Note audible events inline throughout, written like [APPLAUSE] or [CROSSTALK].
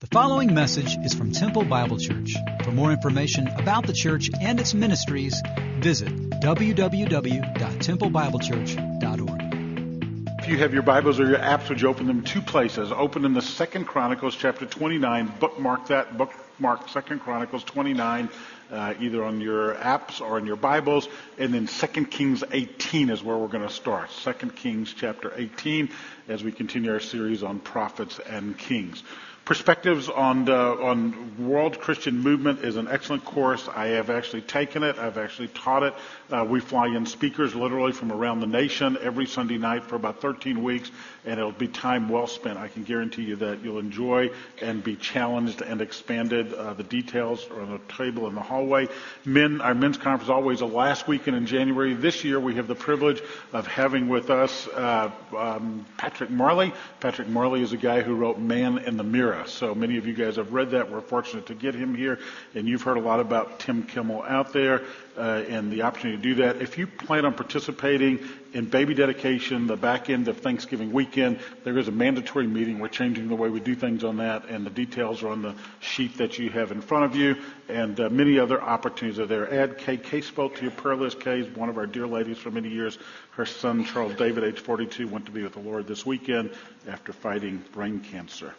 The following message is from Temple Bible Church. For more information about the church and its ministries, visit www.templebiblechurch.org. If you have your Bibles or your apps, would you open them two places? Open in the Second Chronicles chapter 29. Bookmark that. Bookmark Second Chronicles 29, uh, either on your apps or in your Bibles. And then Second Kings 18 is where we're going to start. Second Kings chapter 18 as we continue our series on prophets and kings. Perspectives on the, on World Christian Movement is an excellent course. I have actually taken it. I've actually taught it. Uh, we fly in speakers literally from around the nation every Sunday night for about 13 weeks, and it'll be time well spent. I can guarantee you that you'll enjoy and be challenged and expanded. Uh, the details are on the table in the hallway. Men, our men's conference is always the last weekend in January. This year we have the privilege of having with us uh, um, Patrick Morley. Patrick Morley is a guy who wrote Man in the Mirror. So many of you guys have read that. We're fortunate to get him here, and you've heard a lot about Tim Kimmel out there uh, and the opportunity to do that. If you plan on participating in baby dedication, the back end of Thanksgiving weekend, there is a mandatory meeting. We're changing the way we do things on that, and the details are on the sheet that you have in front of you, and uh, many other opportunities are there. Add Kay Casebolt to your prayer list. Kay is one of our dear ladies for many years. Her son, Charles David, age 42, went to be with the Lord this weekend after fighting brain cancer.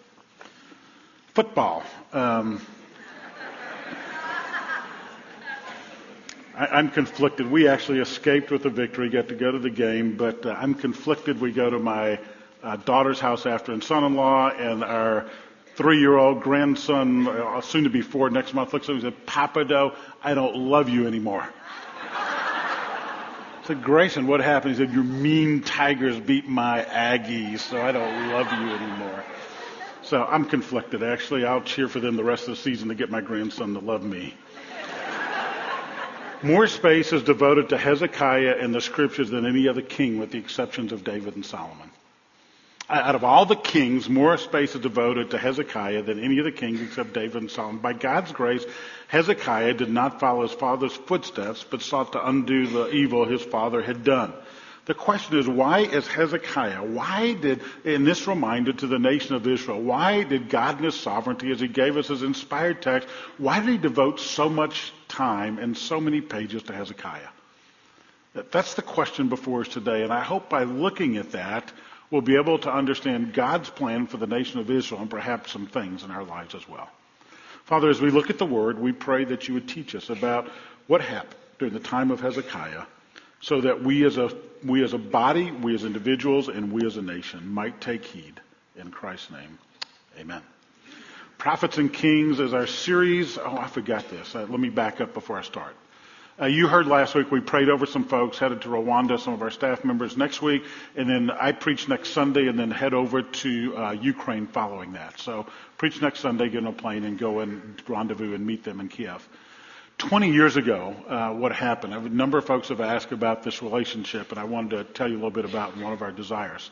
Football. Um, I, am conflicted. We actually escaped with a victory, got to go to the game, but uh, I'm conflicted. We go to my uh, daughter's house after and son-in-law, and our three-year-old grandson, uh, soon to be four next month, looks at me and said, Papa Doe, I don't love you anymore. I said, Grayson, what happened? He said, your mean tigers beat my Aggies, so I don't love you anymore. So I'm conflicted, actually. I'll cheer for them the rest of the season to get my grandson to love me. More space is devoted to Hezekiah in the scriptures than any other king, with the exceptions of David and Solomon. Out of all the kings, more space is devoted to Hezekiah than any of the kings except David and Solomon. By God's grace, Hezekiah did not follow his father's footsteps, but sought to undo the evil his father had done. The question is, why is Hezekiah, why did, in this reminder to the nation of Israel, why did God in his sovereignty, as he gave us his inspired text, why did he devote so much time and so many pages to Hezekiah? That's the question before us today, and I hope by looking at that, we'll be able to understand God's plan for the nation of Israel and perhaps some things in our lives as well. Father, as we look at the Word, we pray that you would teach us about what happened during the time of Hezekiah so that we as a we as a body, we as individuals, and we as a nation might take heed. In Christ's name, Amen. Prophets and Kings is our series. Oh, I forgot this. Uh, let me back up before I start. Uh, you heard last week we prayed over some folks, headed to Rwanda, some of our staff members next week, and then I preach next Sunday, and then head over to uh, Ukraine following that. So preach next Sunday, get on a plane, and go and rendezvous and meet them in Kiev. 20 years ago, uh, what happened? A number of folks have asked about this relationship, and I wanted to tell you a little bit about one of our desires.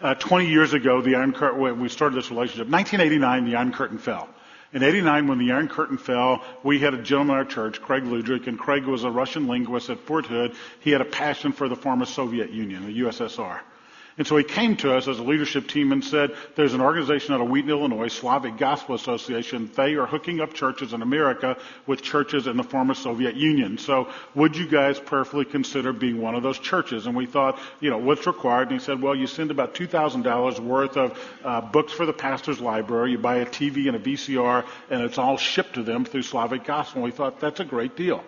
Uh, 20 years ago, the Iron Curtain, when we started this relationship, 1989, the Iron Curtain fell. In 89, when the Iron Curtain fell, we had a gentleman in our church, Craig Ludwig, and Craig was a Russian linguist at Fort Hood. He had a passion for the former Soviet Union, the USSR. And so he came to us as a leadership team and said, there's an organization out of Wheaton, Illinois, Slavic Gospel Association. They are hooking up churches in America with churches in the former Soviet Union. So would you guys prayerfully consider being one of those churches? And we thought, you know, what's required? And he said, well, you send about $2,000 worth of uh, books for the pastor's library. You buy a TV and a VCR and it's all shipped to them through Slavic Gospel. And we thought that's a great deal.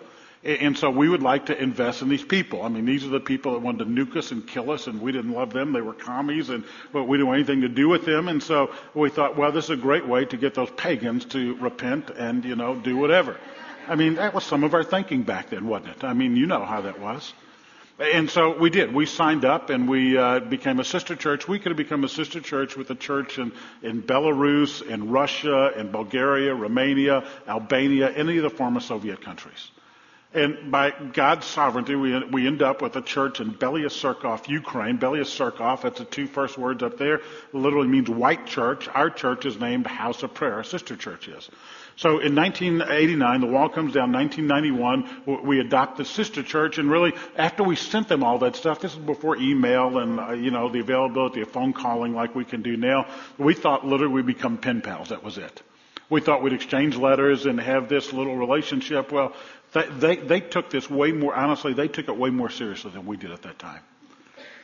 And so we would like to invest in these people. I mean, these are the people that wanted to nuke us and kill us, and we didn't love them. They were commies, and but we didn't want anything to do with them. And so we thought, well, this is a great way to get those pagans to repent and you know do whatever. I mean, that was some of our thinking back then, wasn't it? I mean, you know how that was. And so we did. We signed up and we uh, became a sister church. We could have become a sister church with a church in, in Belarus, in Russia, in Bulgaria, Romania, Albania, any of the former Soviet countries. And by God's sovereignty, we, we end up with a church in Belaya Tserkov, Ukraine. Belaya Tserkov, that's the two first words up there, literally means white church. Our church is named House of Prayer. Our sister church is. So in 1989, the wall comes down. 1991, we adopt the sister church, and really, after we sent them all that stuff, this is before email and uh, you know the availability of phone calling like we can do now. We thought literally we become pen pals. That was it. We thought we'd exchange letters and have this little relationship. Well, they, they, they took this way more, honestly, they took it way more seriously than we did at that time.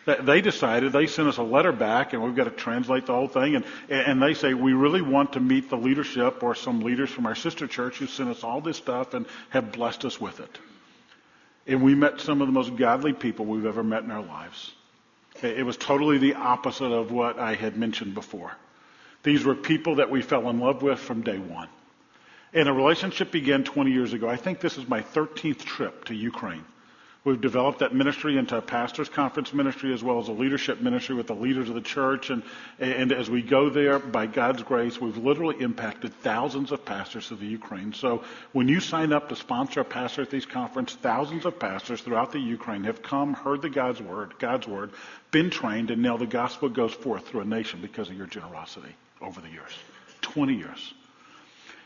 They decided, they sent us a letter back and we've got to translate the whole thing and, and they say, we really want to meet the leadership or some leaders from our sister church who sent us all this stuff and have blessed us with it. And we met some of the most godly people we've ever met in our lives. It was totally the opposite of what I had mentioned before. These were people that we fell in love with from day one. And a relationship began 20 years ago. I think this is my 13th trip to Ukraine. We've developed that ministry into a pastor's conference ministry as well as a leadership ministry with the leaders of the church. And, and as we go there, by God's grace, we've literally impacted thousands of pastors of the Ukraine. So when you sign up to sponsor a pastor at these conferences, thousands of pastors throughout the Ukraine have come, heard the God's word, God's word, been trained, and now the gospel goes forth through a nation because of your generosity over the years. 20 years.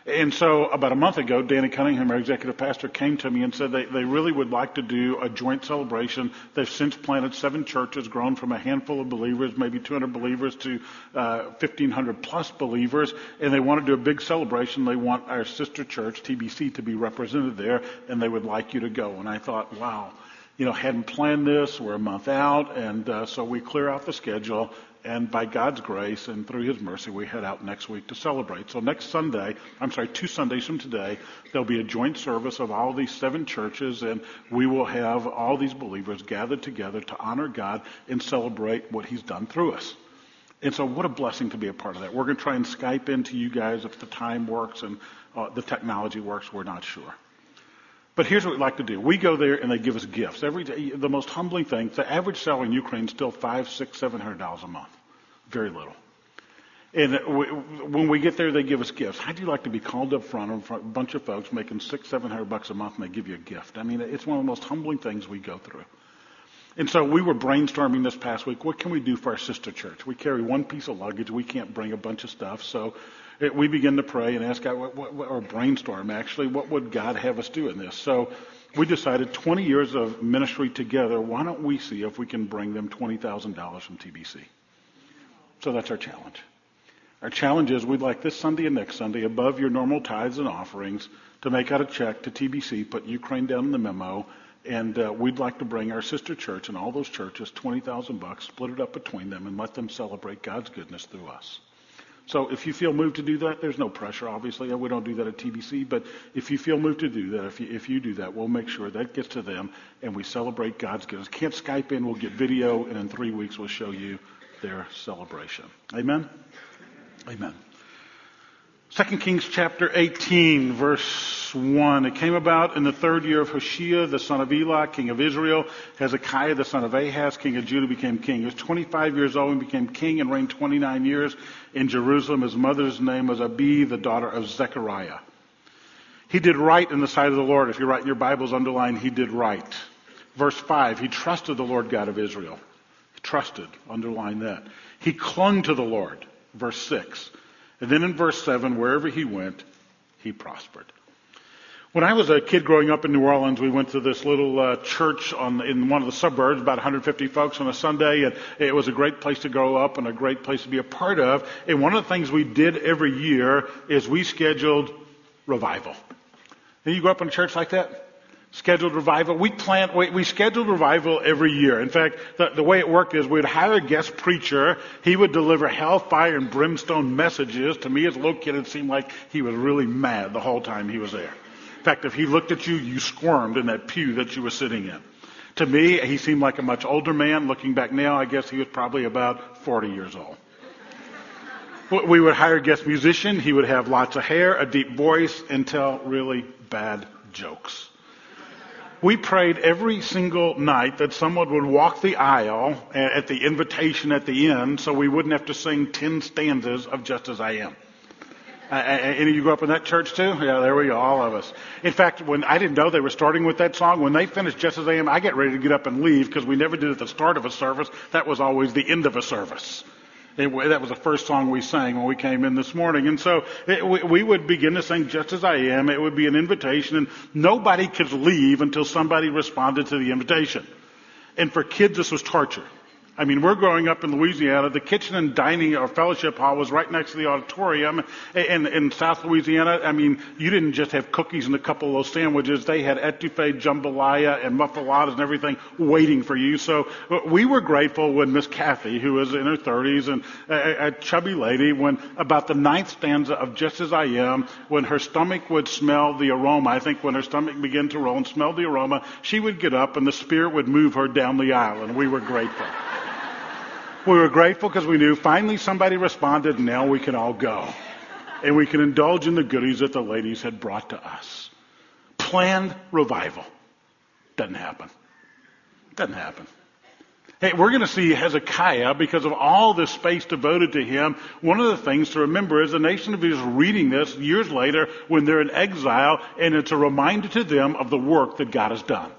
And so about a month ago, Danny Cunningham, our executive pastor, came to me and said they, they really would like to do a joint celebration. They've since planted seven churches, grown from a handful of believers, maybe 200 believers to uh, 1,500 plus believers, and they want to do a big celebration. They want our sister church, TBC, to be represented there, and they would like you to go. And I thought, wow, you know, hadn't planned this. We're a month out, and uh, so we clear out the schedule and by God's grace and through His mercy, we head out next week to celebrate. So next Sunday, I'm sorry, two Sundays from today, there'll be a joint service of all these seven churches, and we will have all these believers gathered together to honor God and celebrate what He's done through us. And so, what a blessing to be a part of that. We're going to try and Skype into you guys if the time works and uh, the technology works. We're not sure. But here's what we like to do. We go there and they give us gifts. Every day, the most humbling thing, the average salary in Ukraine is still five, six, seven hundred dollars a month. Very little. And when we get there, they give us gifts. How do you like to be called up front of a bunch of folks making six, seven hundred bucks a month and they give you a gift? I mean, it's one of the most humbling things we go through. And so we were brainstorming this past week. What can we do for our sister church? We carry one piece of luggage. We can't bring a bunch of stuff. So we begin to pray and ask God, what, what, or brainstorm actually, what would God have us do in this? So we decided 20 years of ministry together, why don't we see if we can bring them $20,000 from TBC? So that's our challenge. Our challenge is we'd like this Sunday and next Sunday, above your normal tithes and offerings, to make out a check to TBC, put Ukraine down in the memo, and uh, we'd like to bring our sister church and all those churches 20,000 bucks, split it up between them, and let them celebrate God's goodness through us. So if you feel moved to do that, there's no pressure, obviously. We don't do that at TBC, but if you feel moved to do that, if you, if you do that, we'll make sure that gets to them and we celebrate God's goodness. Can't Skype in, we'll get video, and in three weeks we'll show you their celebration. Amen? Amen. 2 Kings chapter 18, verse 1. It came about in the third year of Hoshea, the son of Elah, king of Israel. Hezekiah, the son of Ahaz, king of Judah, became king. He was 25 years old and became king and reigned 29 years in Jerusalem. His mother's name was Abi, the daughter of Zechariah. He did right in the sight of the Lord. If you write in your Bibles, underline, he did right. Verse 5, he trusted the Lord God of Israel. He trusted, underline that. He clung to the Lord. Verse 6. And then in verse 7, wherever he went, he prospered. When I was a kid growing up in New Orleans, we went to this little uh, church on, in one of the suburbs, about 150 folks on a Sunday, and it was a great place to grow up and a great place to be a part of. And one of the things we did every year is we scheduled revival. Did you grow up in a church like that? Scheduled revival. We plant, we, we scheduled revival every year. In fact, the, the way it worked is we'd hire a guest preacher. He would deliver hellfire and brimstone messages. To me as a little kid, it seemed like he was really mad the whole time he was there. In fact, if he looked at you, you squirmed in that pew that you were sitting in. To me, he seemed like a much older man. Looking back now, I guess he was probably about 40 years old. We would hire a guest musician. He would have lots of hair, a deep voice, and tell really bad jokes we prayed every single night that someone would walk the aisle at the invitation at the end so we wouldn't have to sing 10 stanzas of Just As I Am. Uh, any of you grew up in that church too? Yeah, there we go, all of us. In fact, when I didn't know they were starting with that song, when they finished Just As I Am, I get ready to get up and leave because we never did at the start of a service. That was always the end of a service. That was the first song we sang when we came in this morning. And so it, we, we would begin to sing just as I am. It would be an invitation and nobody could leave until somebody responded to the invitation. And for kids, this was torture. I mean, we're growing up in Louisiana. The kitchen and dining or fellowship hall was right next to the auditorium. In, in South Louisiana, I mean, you didn't just have cookies and a couple of those sandwiches. They had etouffee, jambalaya, and muffulettas and everything waiting for you. So uh, we were grateful when Miss Kathy, who was in her 30s and a, a chubby lady, when about the ninth stanza of Just As I Am, when her stomach would smell the aroma, I think when her stomach began to roll and smell the aroma, she would get up and the Spirit would move her down the aisle, and we were grateful. We were grateful because we knew finally somebody responded, and now we can all go. And we can indulge in the goodies that the ladies had brought to us. Planned revival. Doesn't happen. Doesn't happen. Hey, we're going to see Hezekiah because of all this space devoted to him. One of the things to remember is the nation of Israel reading this years later when they're in exile, and it's a reminder to them of the work that God has done.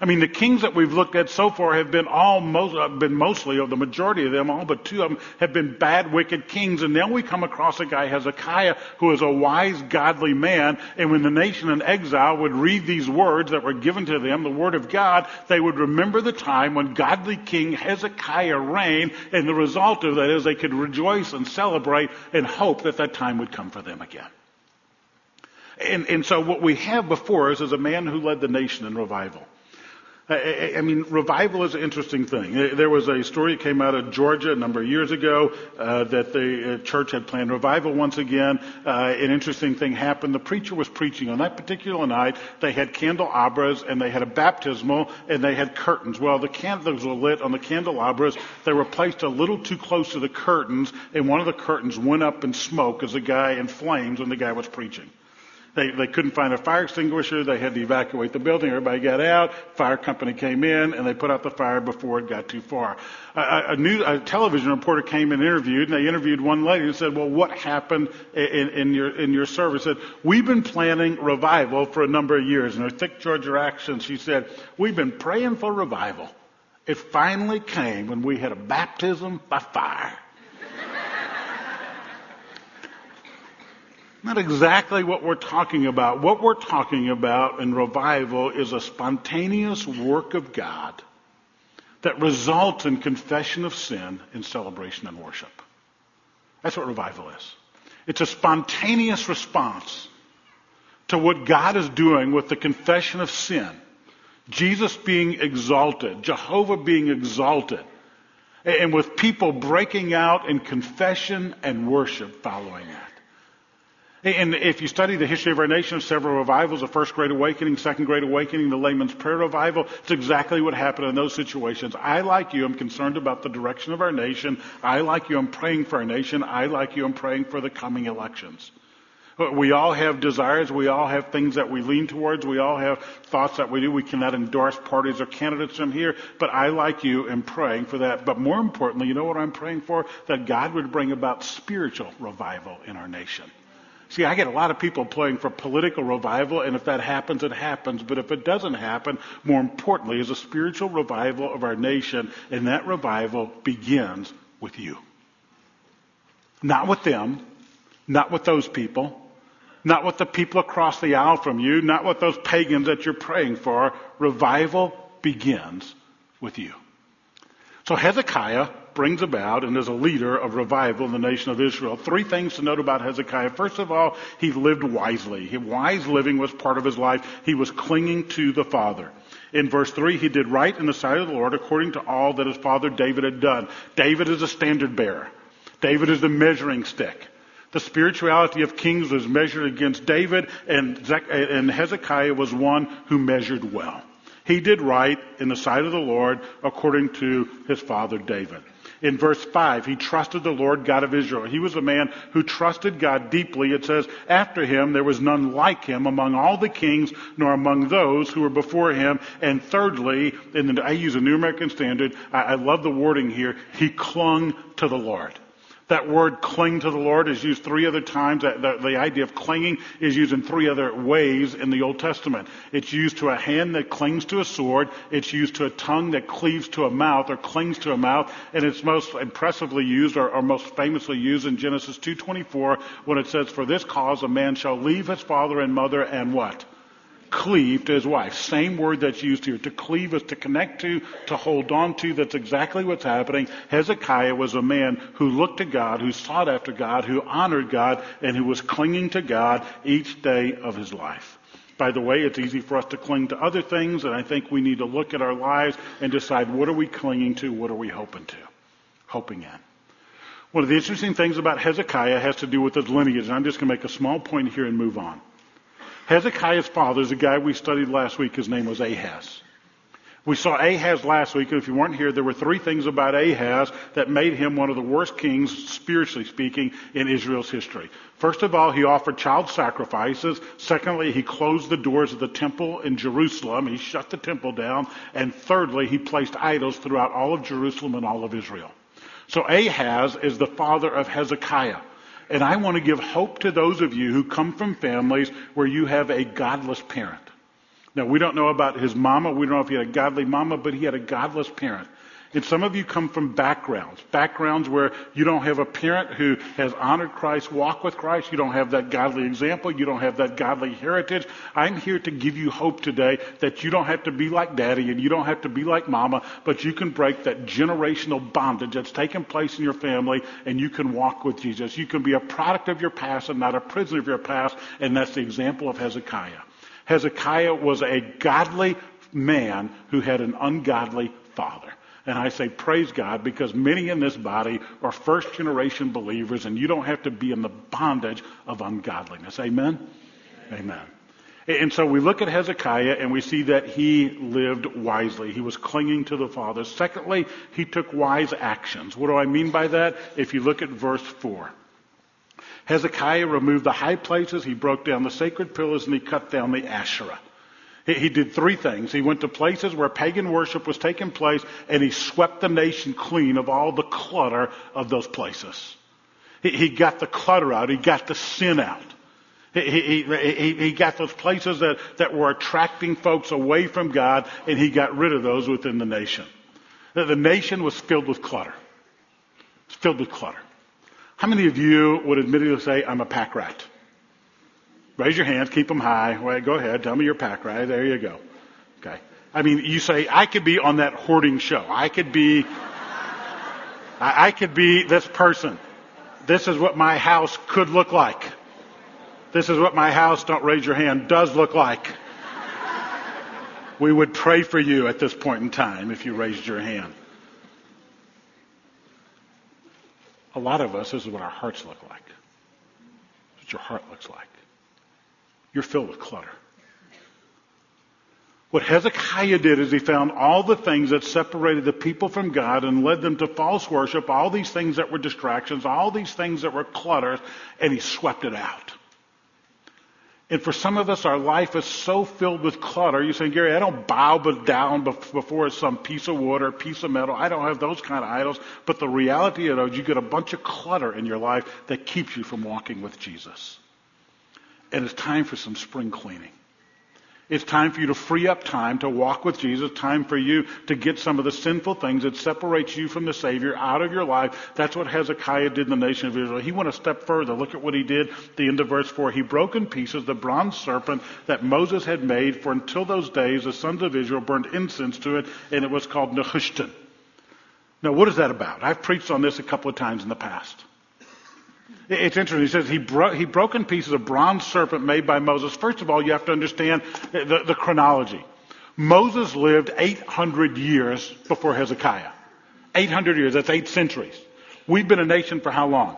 I mean, the kings that we've looked at so far have been all most, uh, been mostly, or the majority of them, all but two of them have been bad, wicked kings. And then we come across a guy, Hezekiah, who is a wise, godly man. And when the nation in exile would read these words that were given to them, the word of God, they would remember the time when godly King Hezekiah reigned. And the result of that is they could rejoice and celebrate and hope that that time would come for them again. And, and so what we have before us is a man who led the nation in revival. I, mean, revival is an interesting thing. There was a story that came out of Georgia a number of years ago uh, that the uh, church had planned revival once again. Uh, an interesting thing happened. The preacher was preaching on that particular night. They had candelabras and they had a baptismal and they had curtains. Well, the candles were lit on the candelabras. They were placed a little too close to the curtains, and one of the curtains went up in smoke as the guy in flames when the guy was preaching. They, they couldn't find a fire extinguisher. They had to evacuate the building. Everybody got out. Fire company came in and they put out the fire before it got too far. A, a, new, a television reporter came and interviewed, and they interviewed one lady and said, "Well, what happened in, in your in your service?" Said, "We've been planning revival for a number of years." In her thick Georgia accent, she said, "We've been praying for revival. It finally came when we had a baptism by fire." Not exactly what we're talking about. What we're talking about in revival is a spontaneous work of God that results in confession of sin in celebration and worship. That's what revival is. It's a spontaneous response to what God is doing with the confession of sin. Jesus being exalted, Jehovah being exalted, and with people breaking out in confession and worship following that. And if you study the history of our nation, several revivals, the First Great Awakening, Second Great Awakening, the Layman's Prayer Revival, it's exactly what happened in those situations. I, like you, am concerned about the direction of our nation. I, like you, am praying for our nation. I, like you, am praying for the coming elections. We all have desires. We all have things that we lean towards. We all have thoughts that we do. We cannot endorse parties or candidates from here, but I, like you, am praying for that. But more importantly, you know what I'm praying for? That God would bring about spiritual revival in our nation. See, I get a lot of people playing for political revival, and if that happens, it happens. But if it doesn't happen, more importantly, is a spiritual revival of our nation, and that revival begins with you. Not with them, not with those people, not with the people across the aisle from you, not with those pagans that you're praying for. Revival begins with you. So Hezekiah brings about and is a leader of revival in the nation of Israel. Three things to note about Hezekiah. First of all, he lived wisely. Wise living was part of his life. He was clinging to the Father. In verse 3, he did right in the sight of the Lord according to all that his father David had done. David is a standard bearer. David is the measuring stick. The spirituality of kings was measured against David, and Hezekiah was one who measured well. He did right in the sight of the Lord according to his father David. In verse 5, he trusted the Lord God of Israel. He was a man who trusted God deeply. It says, after him there was none like him among all the kings, nor among those who were before him. And thirdly, and I use a New American Standard, I, I love the wording here, he clung to the Lord. That word cling to the Lord is used three other times. The, the, idea of clinging is used in three other ways in the Old Testament. It's used to a hand that clings to a sword. It's used to a tongue that cleaves to a mouth or clings to a mouth. And it's most impressively used or, or most famously used in Genesis 2.24 when it says, For this cause a man shall leave his father and mother and what? Cleave to his wife. Same word that's used here. To cleave is to connect to, to hold on to. That's exactly what's happening. Hezekiah was a man who looked to God, who sought after God, who honored God, and who was clinging to God each day of his life. By the way, it's easy for us to cling to other things, and I think we need to look at our lives and decide what are we clinging to, what are we hoping to, hoping in. One of the interesting things about Hezekiah has to do with his lineage, and I'm just going to make a small point here and move on. Hezekiah's father is a guy we studied last week. His name was Ahaz. We saw Ahaz last week, and if you weren't here, there were three things about Ahaz that made him one of the worst kings, spiritually speaking, in Israel's history. First of all, he offered child sacrifices. Secondly, he closed the doors of the temple in Jerusalem. He shut the temple down. And thirdly, he placed idols throughout all of Jerusalem and all of Israel. So Ahaz is the father of Hezekiah. And I want to give hope to those of you who come from families where you have a godless parent. Now, we don't know about his mama. We don't know if he had a godly mama, but he had a godless parent. And some of you come from backgrounds, backgrounds where you don't have a parent who has honored Christ, walked with Christ. You don't have that godly example. You don't have that godly heritage. I'm here to give you hope today that you don't have to be like daddy and you don't have to be like mama, but you can break that generational bondage that's taken place in your family and you can walk with Jesus. You can be a product of your past and not a prisoner of your past. And that's the example of Hezekiah. Hezekiah was a godly man who had an ungodly father. And I say, praise God, because many in this body are first generation believers, and you don't have to be in the bondage of ungodliness. Amen? Amen. Amen. And so we look at Hezekiah and we see that he lived wisely. He was clinging to the Father. Secondly, he took wise actions. What do I mean by that? If you look at verse 4. Hezekiah removed the high places, he broke down the sacred pillars, and he cut down the Asherah. He did three things. He went to places where pagan worship was taking place and he swept the nation clean of all the clutter of those places. He, got the clutter out. He got the sin out. He, he, he, got those places that, that were attracting folks away from God and he got rid of those within the nation. The nation was filled with clutter. It's filled with clutter. How many of you would admittedly say, I'm a pack rat? Raise your hands, keep them high. Go ahead, tell me your pack rat. There you go. Okay. I mean, you say, I could be on that hoarding show. I could be, I, I could be this person. This is what my house could look like. This is what my house, don't raise your hand, does look like. We would pray for you at this point in time if you raised your hand. A lot of us, this is what our hearts look like. What your heart looks like you're filled with clutter. What Hezekiah did is he found all the things that separated the people from God and led them to false worship, all these things that were distractions, all these things that were clutters, and he swept it out. And for some of us, our life is so filled with clutter. You say, Gary, I don't bow down before some piece of wood or piece of metal. I don't have those kind of idols. But the reality is you get a bunch of clutter in your life that keeps you from walking with Jesus. And it's time for some spring cleaning. It's time for you to free up time to walk with Jesus, time for you to get some of the sinful things that separates you from the Savior out of your life. That's what Hezekiah did in the nation of Israel. He went a step further. Look at what he did the end of verse 4. He broke in pieces the bronze serpent that Moses had made, for until those days the sons of Israel burned incense to it, and it was called Nehushtan. Now, what is that about? I've preached on this a couple of times in the past. It's interesting. He says he, bro- he broke in pieces a bronze serpent made by Moses. First of all, you have to understand the, the chronology. Moses lived 800 years before Hezekiah. 800 years. That's eight centuries. We've been a nation for how long?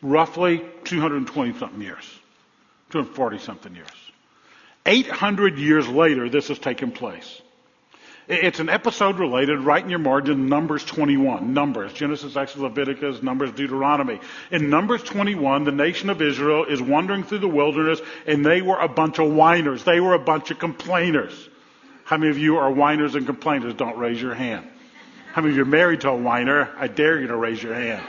Roughly 220 something years. 240 something years. 800 years later, this has taken place. It's an episode related right in your margin, Numbers 21. Numbers, Genesis, Exodus, Leviticus, Numbers, Deuteronomy. In Numbers 21, the nation of Israel is wandering through the wilderness and they were a bunch of whiners. They were a bunch of complainers. How many of you are whiners and complainers? Don't raise your hand. How many of you are married to a whiner? I dare you to raise your hand.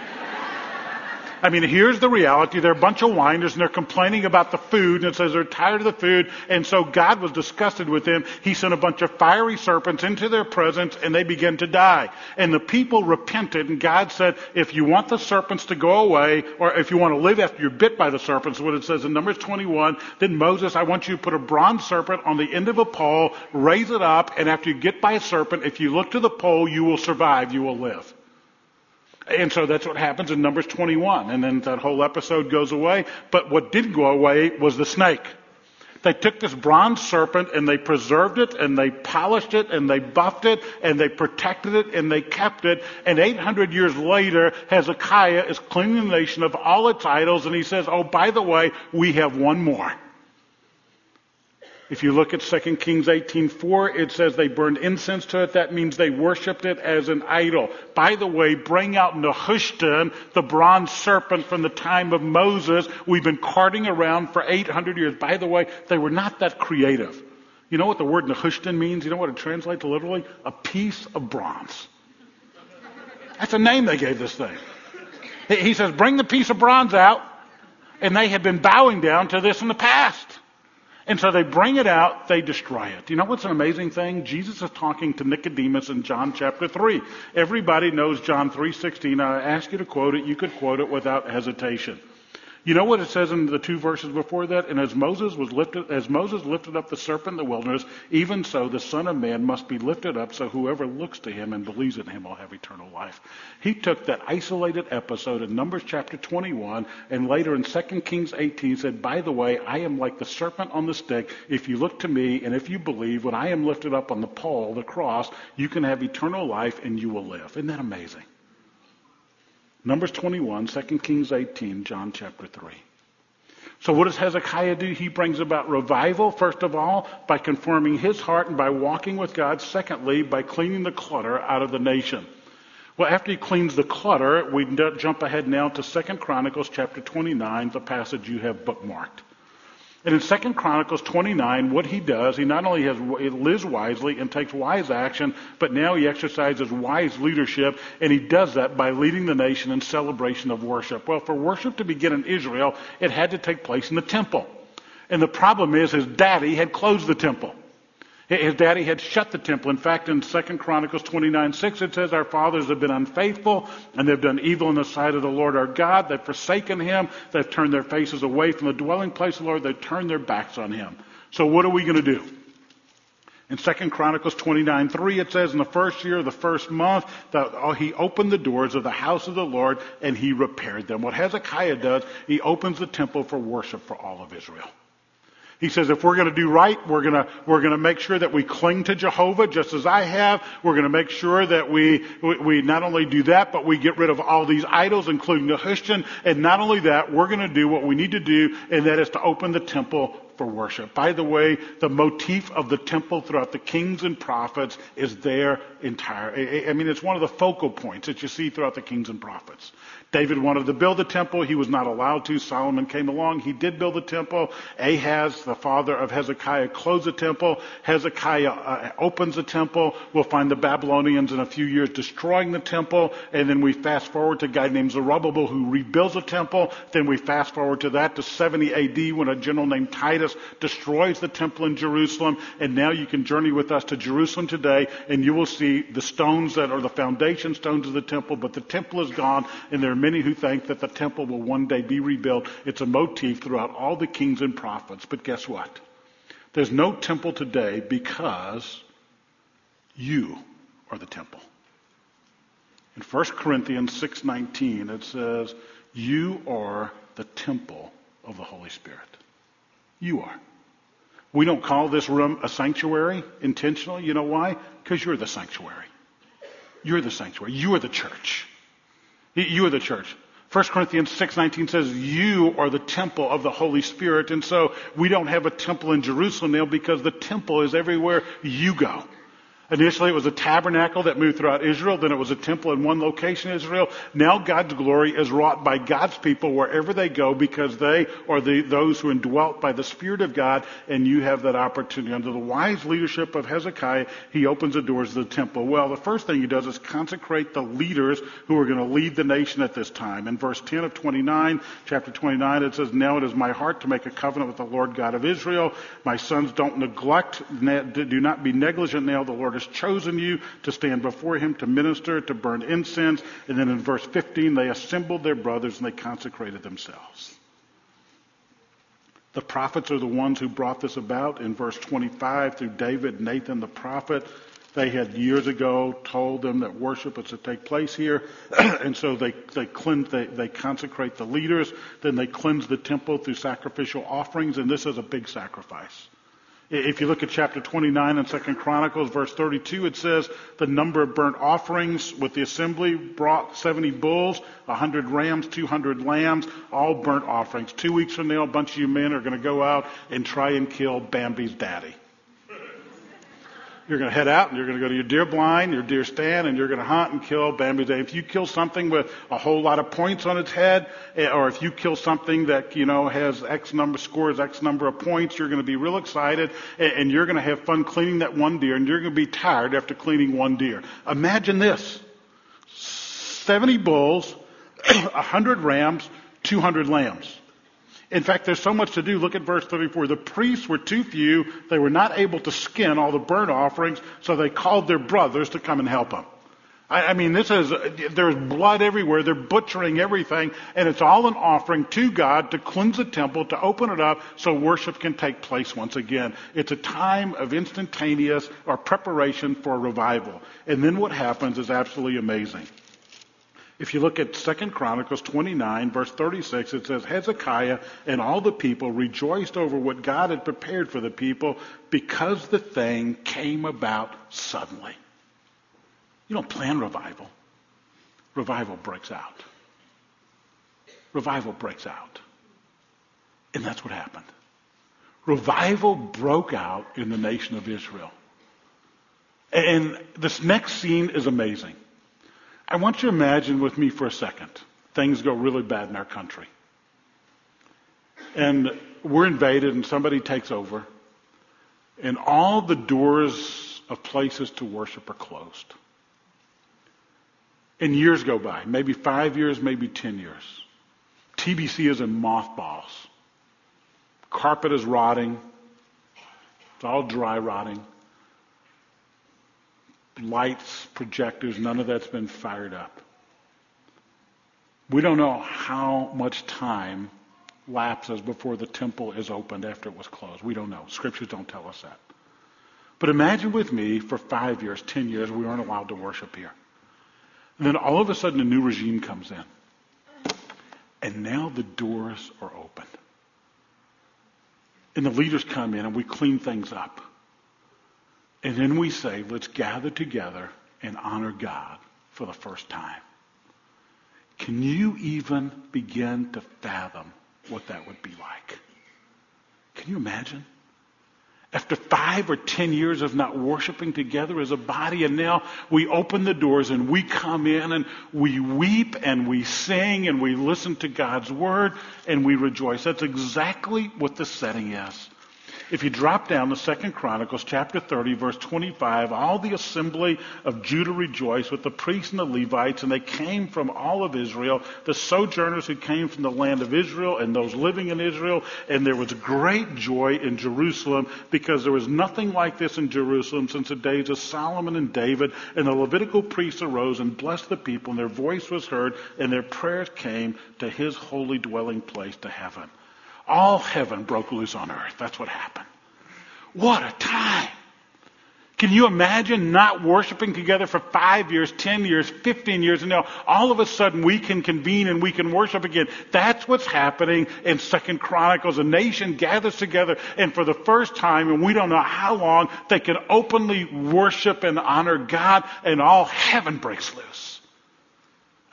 I mean, here's the reality. They're a bunch of whiners and they're complaining about the food and it says they're tired of the food. And so God was disgusted with them. He sent a bunch of fiery serpents into their presence and they began to die. And the people repented and God said, if you want the serpents to go away or if you want to live after you're bit by the serpents, what it says in Numbers 21, then Moses, I want you to put a bronze serpent on the end of a pole, raise it up, and after you get by a serpent, if you look to the pole, you will survive, you will live. And so that's what happens in Numbers 21. And then that whole episode goes away. But what did go away was the snake. They took this bronze serpent and they preserved it and they polished it and they buffed it and they protected it and they kept it. And 800 years later, Hezekiah is cleaning the nation of all its idols and he says, oh, by the way, we have one more. If you look at 2 Kings 18:4, it says they burned incense to it. That means they worshipped it as an idol. By the way, bring out Nehushtan, the bronze serpent from the time of Moses. We've been carting around for 800 years. By the way, they were not that creative. You know what the word Nehushtan means? You know what it translates literally? A piece of bronze. That's a name they gave this thing. He says, bring the piece of bronze out. And they had been bowing down to this in the past. And so they bring it out, they destroy it. You know what's an amazing thing? Jesus is talking to Nicodemus in John chapter 3. Everybody knows John 3:16. I ask you to quote it, you could quote it without hesitation. You know what it says in the two verses before that? And as Moses was lifted, as Moses lifted up the serpent in the wilderness, even so the Son of Man must be lifted up so whoever looks to him and believes in him will have eternal life. He took that isolated episode in Numbers chapter 21 and later in 2 Kings 18 said, by the way, I am like the serpent on the stick. If you look to me and if you believe when I am lifted up on the pole, the cross, you can have eternal life and you will live. Isn't that amazing? Numbers 21, 2 Kings 18, John chapter 3. So what does Hezekiah do? He brings about revival, first of all, by conforming his heart and by walking with God. Secondly, by cleaning the clutter out of the nation. Well, after he cleans the clutter, we jump ahead now to 2 Chronicles chapter 29, the passage you have bookmarked. And in Second Chronicles 29, what he does, he not only has, lives wisely and takes wise action, but now he exercises wise leadership, and he does that by leading the nation in celebration of worship. Well, for worship to begin in Israel, it had to take place in the temple. And the problem is his daddy had closed the temple. His daddy had shut the temple. In fact, in 2 Chronicles 29, 6, it says, Our fathers have been unfaithful, and they've done evil in the sight of the Lord our God. They've forsaken him. They've turned their faces away from the dwelling place of the Lord. They've turned their backs on him. So what are we going to do? In 2 Chronicles 29, 3, it says, In the first year of the first month, that oh, uh, he opened the doors of the house of the Lord, and he repaired them. What Hezekiah does, he opens the temple for worship for all of Israel. He says if we're going to do right, we're going to, we're going to make sure that we cling to Jehovah just as I have. We're going to make sure that we, we, not only do that, but we get rid of all these idols, including the Nehushtan. And not only that, we're going to do what we need to do, and that is to open the temple for worship. By the way, the motif of the temple throughout the kings and prophets is there entire. I mean, it's one of the focal points that you see throughout the kings and prophets. David wanted to build the temple. He was not allowed to. Solomon came along. He did build the temple. Ahaz, the father of Hezekiah, closed the temple. Hezekiah uh, opens the temple. We'll find the Babylonians in a few years destroying the temple. And then we fast forward to a guy named Zerubbabel who rebuilds the temple. Then we fast forward to that to 70 AD when a general named Titus destroys the temple in Jerusalem. And now you can journey with us to Jerusalem today and you will see the stones that are the foundation stones of the temple, but the temple is gone and there many who think that the temple will one day be rebuilt. It's a motif throughout all the kings and prophets. But guess what? There's no temple today because you are the temple. In 1 Corinthians 6:19 it says, "You are the temple of the Holy Spirit." You are. We don't call this room a sanctuary intentionally. You know why? Because you're the sanctuary. You're the sanctuary. You are the church. You are the church. 1 Corinthians 6:19 says you are the temple of the Holy Spirit and so we don't have a temple in Jerusalem now because the temple is everywhere you go. Initially, it was a tabernacle that moved throughout Israel. Then it was a temple in one location in Israel. Now God's glory is wrought by God's people wherever they go because they are the, those who are indwelt by the Spirit of God, and you have that opportunity. Under the wise leadership of Hezekiah, he opens the doors of the temple. Well, the first thing he does is consecrate the leaders who are going to lead the nation at this time. In verse 10 of 29, chapter 29, it says, Now it is my heart to make a covenant with the Lord God of Israel. My sons don't neglect, do not be negligent now. The Lord has chosen you to stand before him, to minister, to burn incense. And then in verse 15, they assembled their brothers and they consecrated themselves. The prophets are the ones who brought this about in verse 25 through David, Nathan the prophet. They had years ago told them that worship was to take place here, [CLEARS THROAT] and so they they cleanse, they, they consecrate the leaders. Then they cleanse the temple through sacrificial offerings, and this is a big sacrifice. If you look at chapter 29 in 2 Chronicles, verse 32, it says the number of burnt offerings with the assembly brought 70 bulls, 100 rams, 200 lambs, all burnt offerings. Two weeks from now, a bunch of you men are going to go out and try and kill Bambi's daddy. You're going to head out and you're going to go to your deer blind, your deer stand, and you're going to hunt and kill Bambi Day. If you kill something with a whole lot of points on its head, eh, or if you kill something that, you know, has X number, scores X number of points, you're going to be real excited and you're going to have fun cleaning that one deer and you're going to be tired after cleaning one deer. Imagine this. 70 bulls, [CLEARS THROAT] 100 rams, 200 lambs. In fact, there's so much to do. Look at verse 34. The priests were too few. They were not able to skin all the burnt offerings, so they called their brothers to come and help them. I, I mean, this is, there's blood everywhere. They're butchering everything, and it's all an offering to God to cleanse the temple, to open it up so worship can take place once again. It's a time of instantaneous or preparation for revival. And then what happens is absolutely amazing. If you look at 2 Chronicles 29, verse 36, it says, Hezekiah and all the people rejoiced over what God had prepared for the people because the thing came about suddenly. You don't plan revival. Revival breaks out. Revival breaks out. And that's what happened. Revival broke out in the nation of Israel. And this next scene is amazing. I want you to imagine with me for a second things go really bad in our country. And we're invaded and somebody takes over. And all the doors of places to worship are closed. And years go by, maybe five years, maybe ten years. TBC is in mothballs. Carpet is rotting. It's all dry rotting lights, projectors, none of that's been fired up. We don't know how much time lapses before the temple is opened after it was closed. We don't know. Scriptures don't tell us that. But imagine with me for five years, ten years, we weren't allowed to worship here. And then all of a sudden a new regime comes in. And now the doors are open. And the leaders come in and we clean things up. And then we say, let's gather together and honor God for the first time. Can you even begin to fathom what that would be like? Can you imagine? After five or ten years of not worshiping together as a body, and now we open the doors and we come in and we weep and we sing and we listen to God's word and we rejoice. That's exactly what the setting is. If you drop down to Second Chronicles chapter 30, verse 25, all the assembly of Judah rejoiced with the priests and the Levites, and they came from all of Israel, the sojourners who came from the land of Israel and those living in Israel, and there was great joy in Jerusalem because there was nothing like this in Jerusalem since the days of Solomon and David, and the Levitical priests arose and blessed the people, and their voice was heard, and their prayers came to his holy dwelling place, to heaven. All heaven broke loose on earth. That's what happened. What a time. Can you imagine not worshiping together for five years, ten years, fifteen years, and now all of a sudden we can convene and we can worship again? That's what's happening in Second Chronicles. A nation gathers together, and for the first time, and we don't know how long, they can openly worship and honor God, and all heaven breaks loose.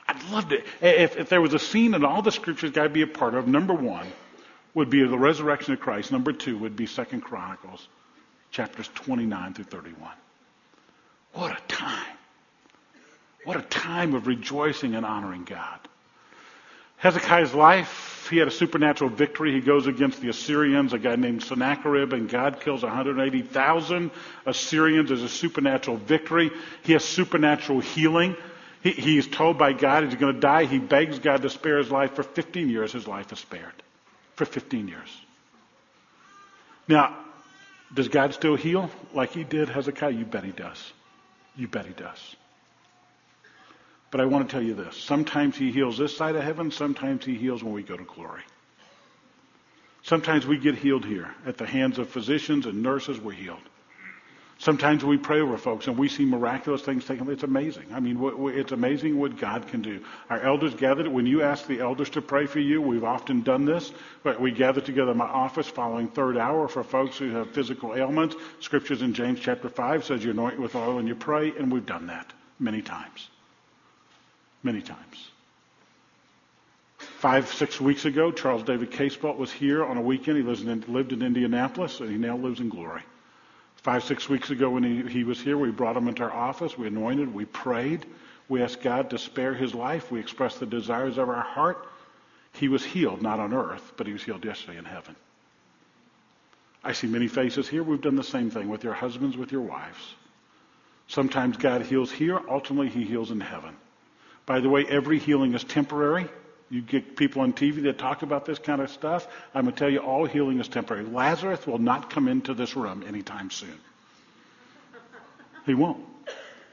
I'd love to. If, if there was a scene in all the scriptures got to be a part of, number one, would be the resurrection of Christ. Number two would be Second Chronicles, chapters 29 through 31. What a time. What a time of rejoicing and honoring God. Hezekiah's life, he had a supernatural victory. He goes against the Assyrians, a guy named Sennacherib, and God kills 180,000 Assyrians. There's a supernatural victory. He has supernatural healing. He, he's told by God he's going to die. He begs God to spare his life. For 15 years, his life is spared. For 15 years. Now, does God still heal like he did Hezekiah? You bet he does. You bet he does. But I want to tell you this. Sometimes he heals this side of heaven. Sometimes he heals when we go to glory. Sometimes we get healed here. At the hands of physicians and nurses, we're healed. Sometimes we pray over folks and we see miraculous things taking place. It's amazing. I mean, it's amazing what God can do. Our elders gathered. When you ask the elders to pray for you, we've often done this. But we gather together in my office following third hour for folks who have physical ailments. Scriptures in James chapter 5 says you anoint with oil and you pray, and we've done that many times. Many times. Five, six weeks ago, Charles David Casebolt was here on a weekend. He lived in Indianapolis, and he now lives in glory. Five, six weeks ago when he, he was here, we brought him into our office. We anointed. We prayed. We asked God to spare his life. We expressed the desires of our heart. He was healed, not on earth, but he was healed yesterday in heaven. I see many faces here. We've done the same thing with your husbands, with your wives. Sometimes God heals here. Ultimately, he heals in heaven. By the way, every healing is temporary. You get people on TV that talk about this kind of stuff. I'm going to tell you, all healing is temporary. Lazarus will not come into this room anytime soon. He won't.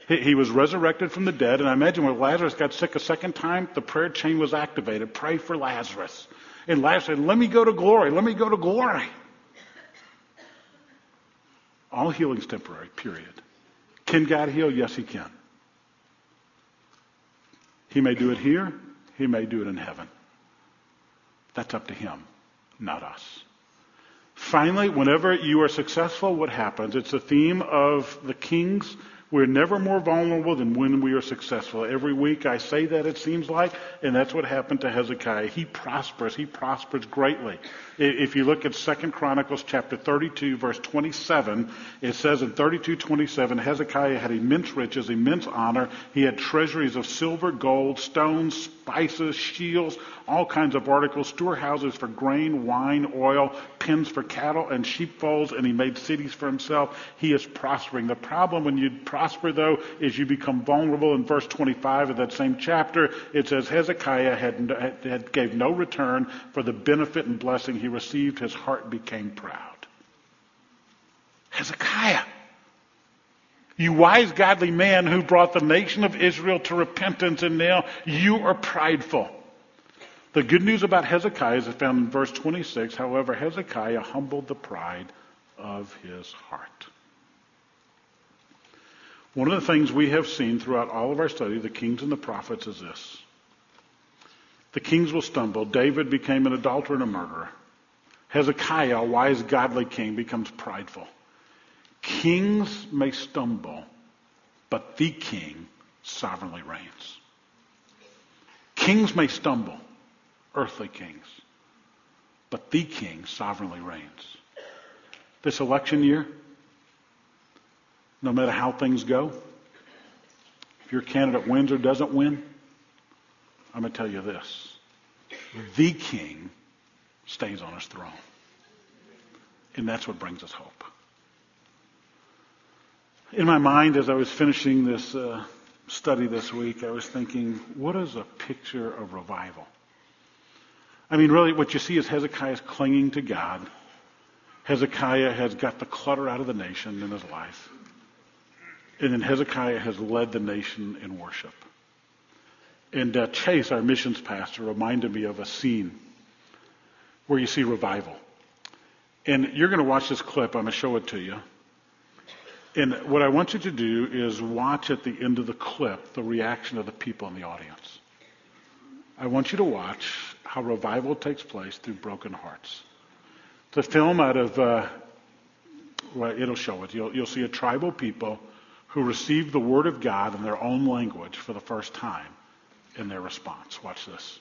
He, was resurrected from the dead, and I imagine when Lazarus got sick a second time, the prayer chain was activated. Pray for Lazarus. And Lazarus said, Let me go to glory. Let me go to glory. All healing is temporary, period. Can God heal? Yes, He can. He may do it here. He may do it in heaven. That's up to him, not us. Finally, whenever you are successful, what happens? It's the theme of the kings we're never more vulnerable than when we are successful. Every week I say that it seems like, and that's what happened to Hezekiah. He prospers. He prospers greatly. If you look at 2 Chronicles chapter 32 verse 27, it says in 32:27, Hezekiah had immense riches, immense honor. He had treasuries of silver, gold, stones, spices, shields, all kinds of articles, storehouses for grain, wine, oil, pens for cattle, and sheepfolds, and he made cities for himself. He is prospering. The problem when you prosper, though, is you become vulnerable. In verse 25 of that same chapter, it says Hezekiah had, had gave no return for the benefit and blessing he received. His heart became proud. Hezekiah. You wise, godly man who brought the nation of Israel to repentance, and now you are prideful. The good news about Hezekiah is found in verse 26. However, Hezekiah humbled the pride of his heart. One of the things we have seen throughout all of our study, the kings and the prophets, is this. The kings will stumble. David became an adulterer and a murderer. Hezekiah, a wise, godly king, becomes prideful. Kings may stumble, but the king sovereignly reigns. Kings may stumble, earthly kings. But the king sovereignly reigns. This election year, no matter how things go, if your candidate wins or doesn't win, I'm going to tell you this. The king stays on his throne. And that's what brings us hope. In my mind, as I was finishing this uh, study this week, I was thinking, what is a picture of revival? I mean, really, what you see is Hezekiah clinging to God. Hezekiah has got the clutter out of the nation in his life. And then Hezekiah has led the nation in worship. And uh, Chase, our missions pastor, reminded me of a scene where you see revival. And you're going to watch this clip. I'm going to show it to you. And what I want you to do is watch at the end of the clip the reaction of the people in the audience. I want you to watch how revival takes place through broken hearts. It's a film out of, uh, well, it'll show it. You'll, you'll see a tribal people who receive the Word of God in their own language for the first time in their response. Watch this.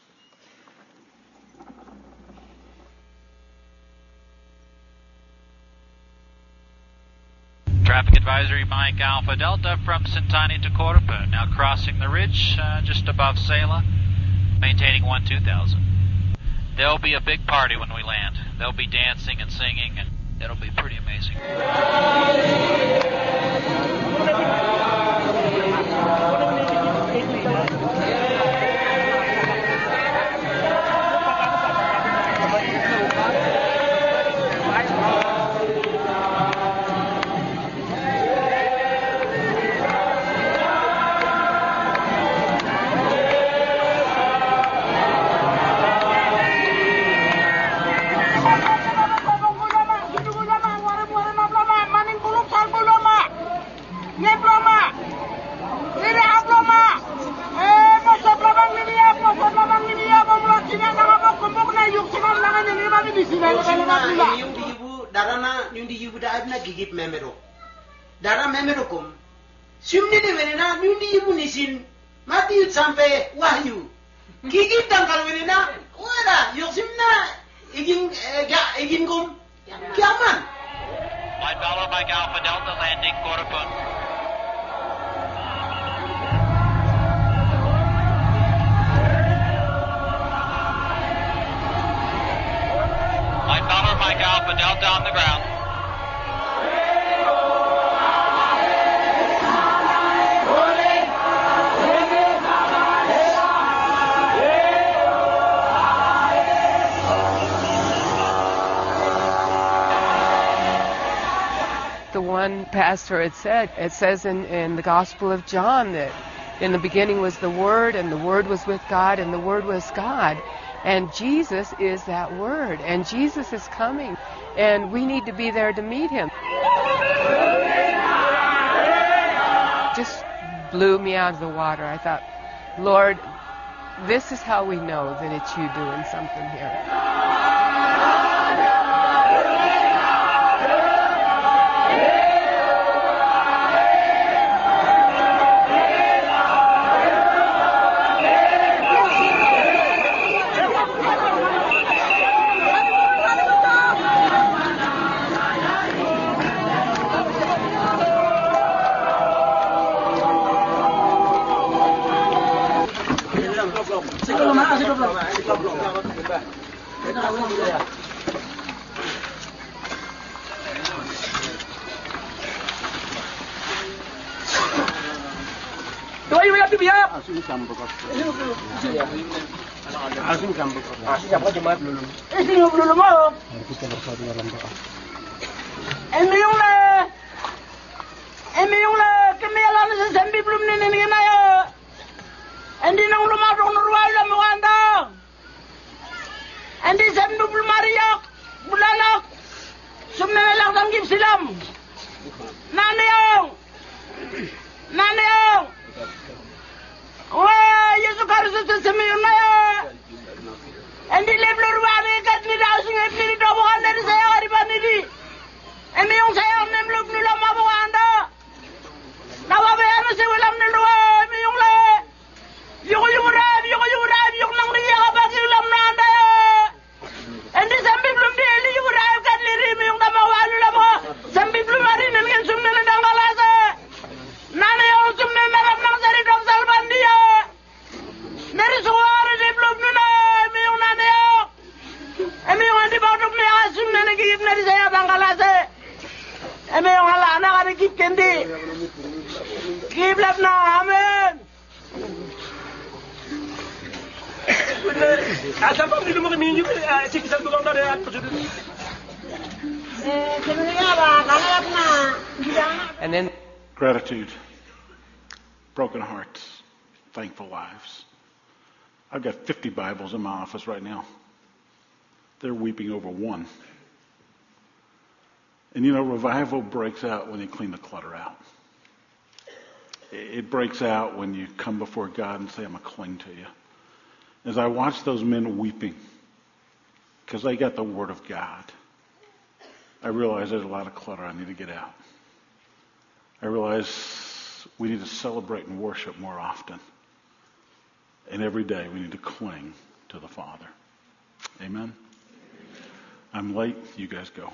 Traffic advisory Mike Alpha Delta from Sentani to Korapa. Now crossing the ridge uh, just above Sela, maintaining 1 2000. There'll be a big party when we land. There'll be dancing and singing, and it'll be pretty amazing. Adna gigip memero. Dara memero kum. Simni ne wenena nyundi yibu nisin. Mati sampe wahyu. Gigip tangkal wenena wala yosimna igin ga igin kum. Kiaman Flight Valor Mike Alpha Delta landing Korapa. Flight Valor Mike Alpha Delta on the ground. Pastor had said. It says in, in the Gospel of John that in the beginning was the Word, and the Word was with God, and the Word was God. And Jesus is that Word, and Jesus is coming, and we need to be there to meet Him. Just blew me out of the water. I thought, Lord, this is how we know that it's you doing something here. belum. Siklop mana? Siklop belum. Belum. Yung la! Emi yung la! Kami na sa sambi belum nenek! andi nang lumadong nurwal na mukandang. Andi sem nubul mariyak, bulalak, sumnelak tanggip silam. Nanayong! Nanayong! Wah, Yesus Kristus sesemiun na ya. yun. Andi leblur wani kat ni dausing ipni ni dobukan dari saya kariban ini. Andi yang saya nemluk nulam mabukan da. Nawabayano si belum niluwa, emi yang lah. 有婚？人。Gratitude, broken hearts, thankful lives. I've got 50 Bibles in my office right now. They're weeping over one. And you know, revival breaks out when you clean the clutter out. It breaks out when you come before God and say, I'm going to cling to you. As I watch those men weeping, because they got the Word of God, I realize there's a lot of clutter I need to get out. I realize we need to celebrate and worship more often. And every day we need to cling to the Father. Amen. I'm late. You guys go.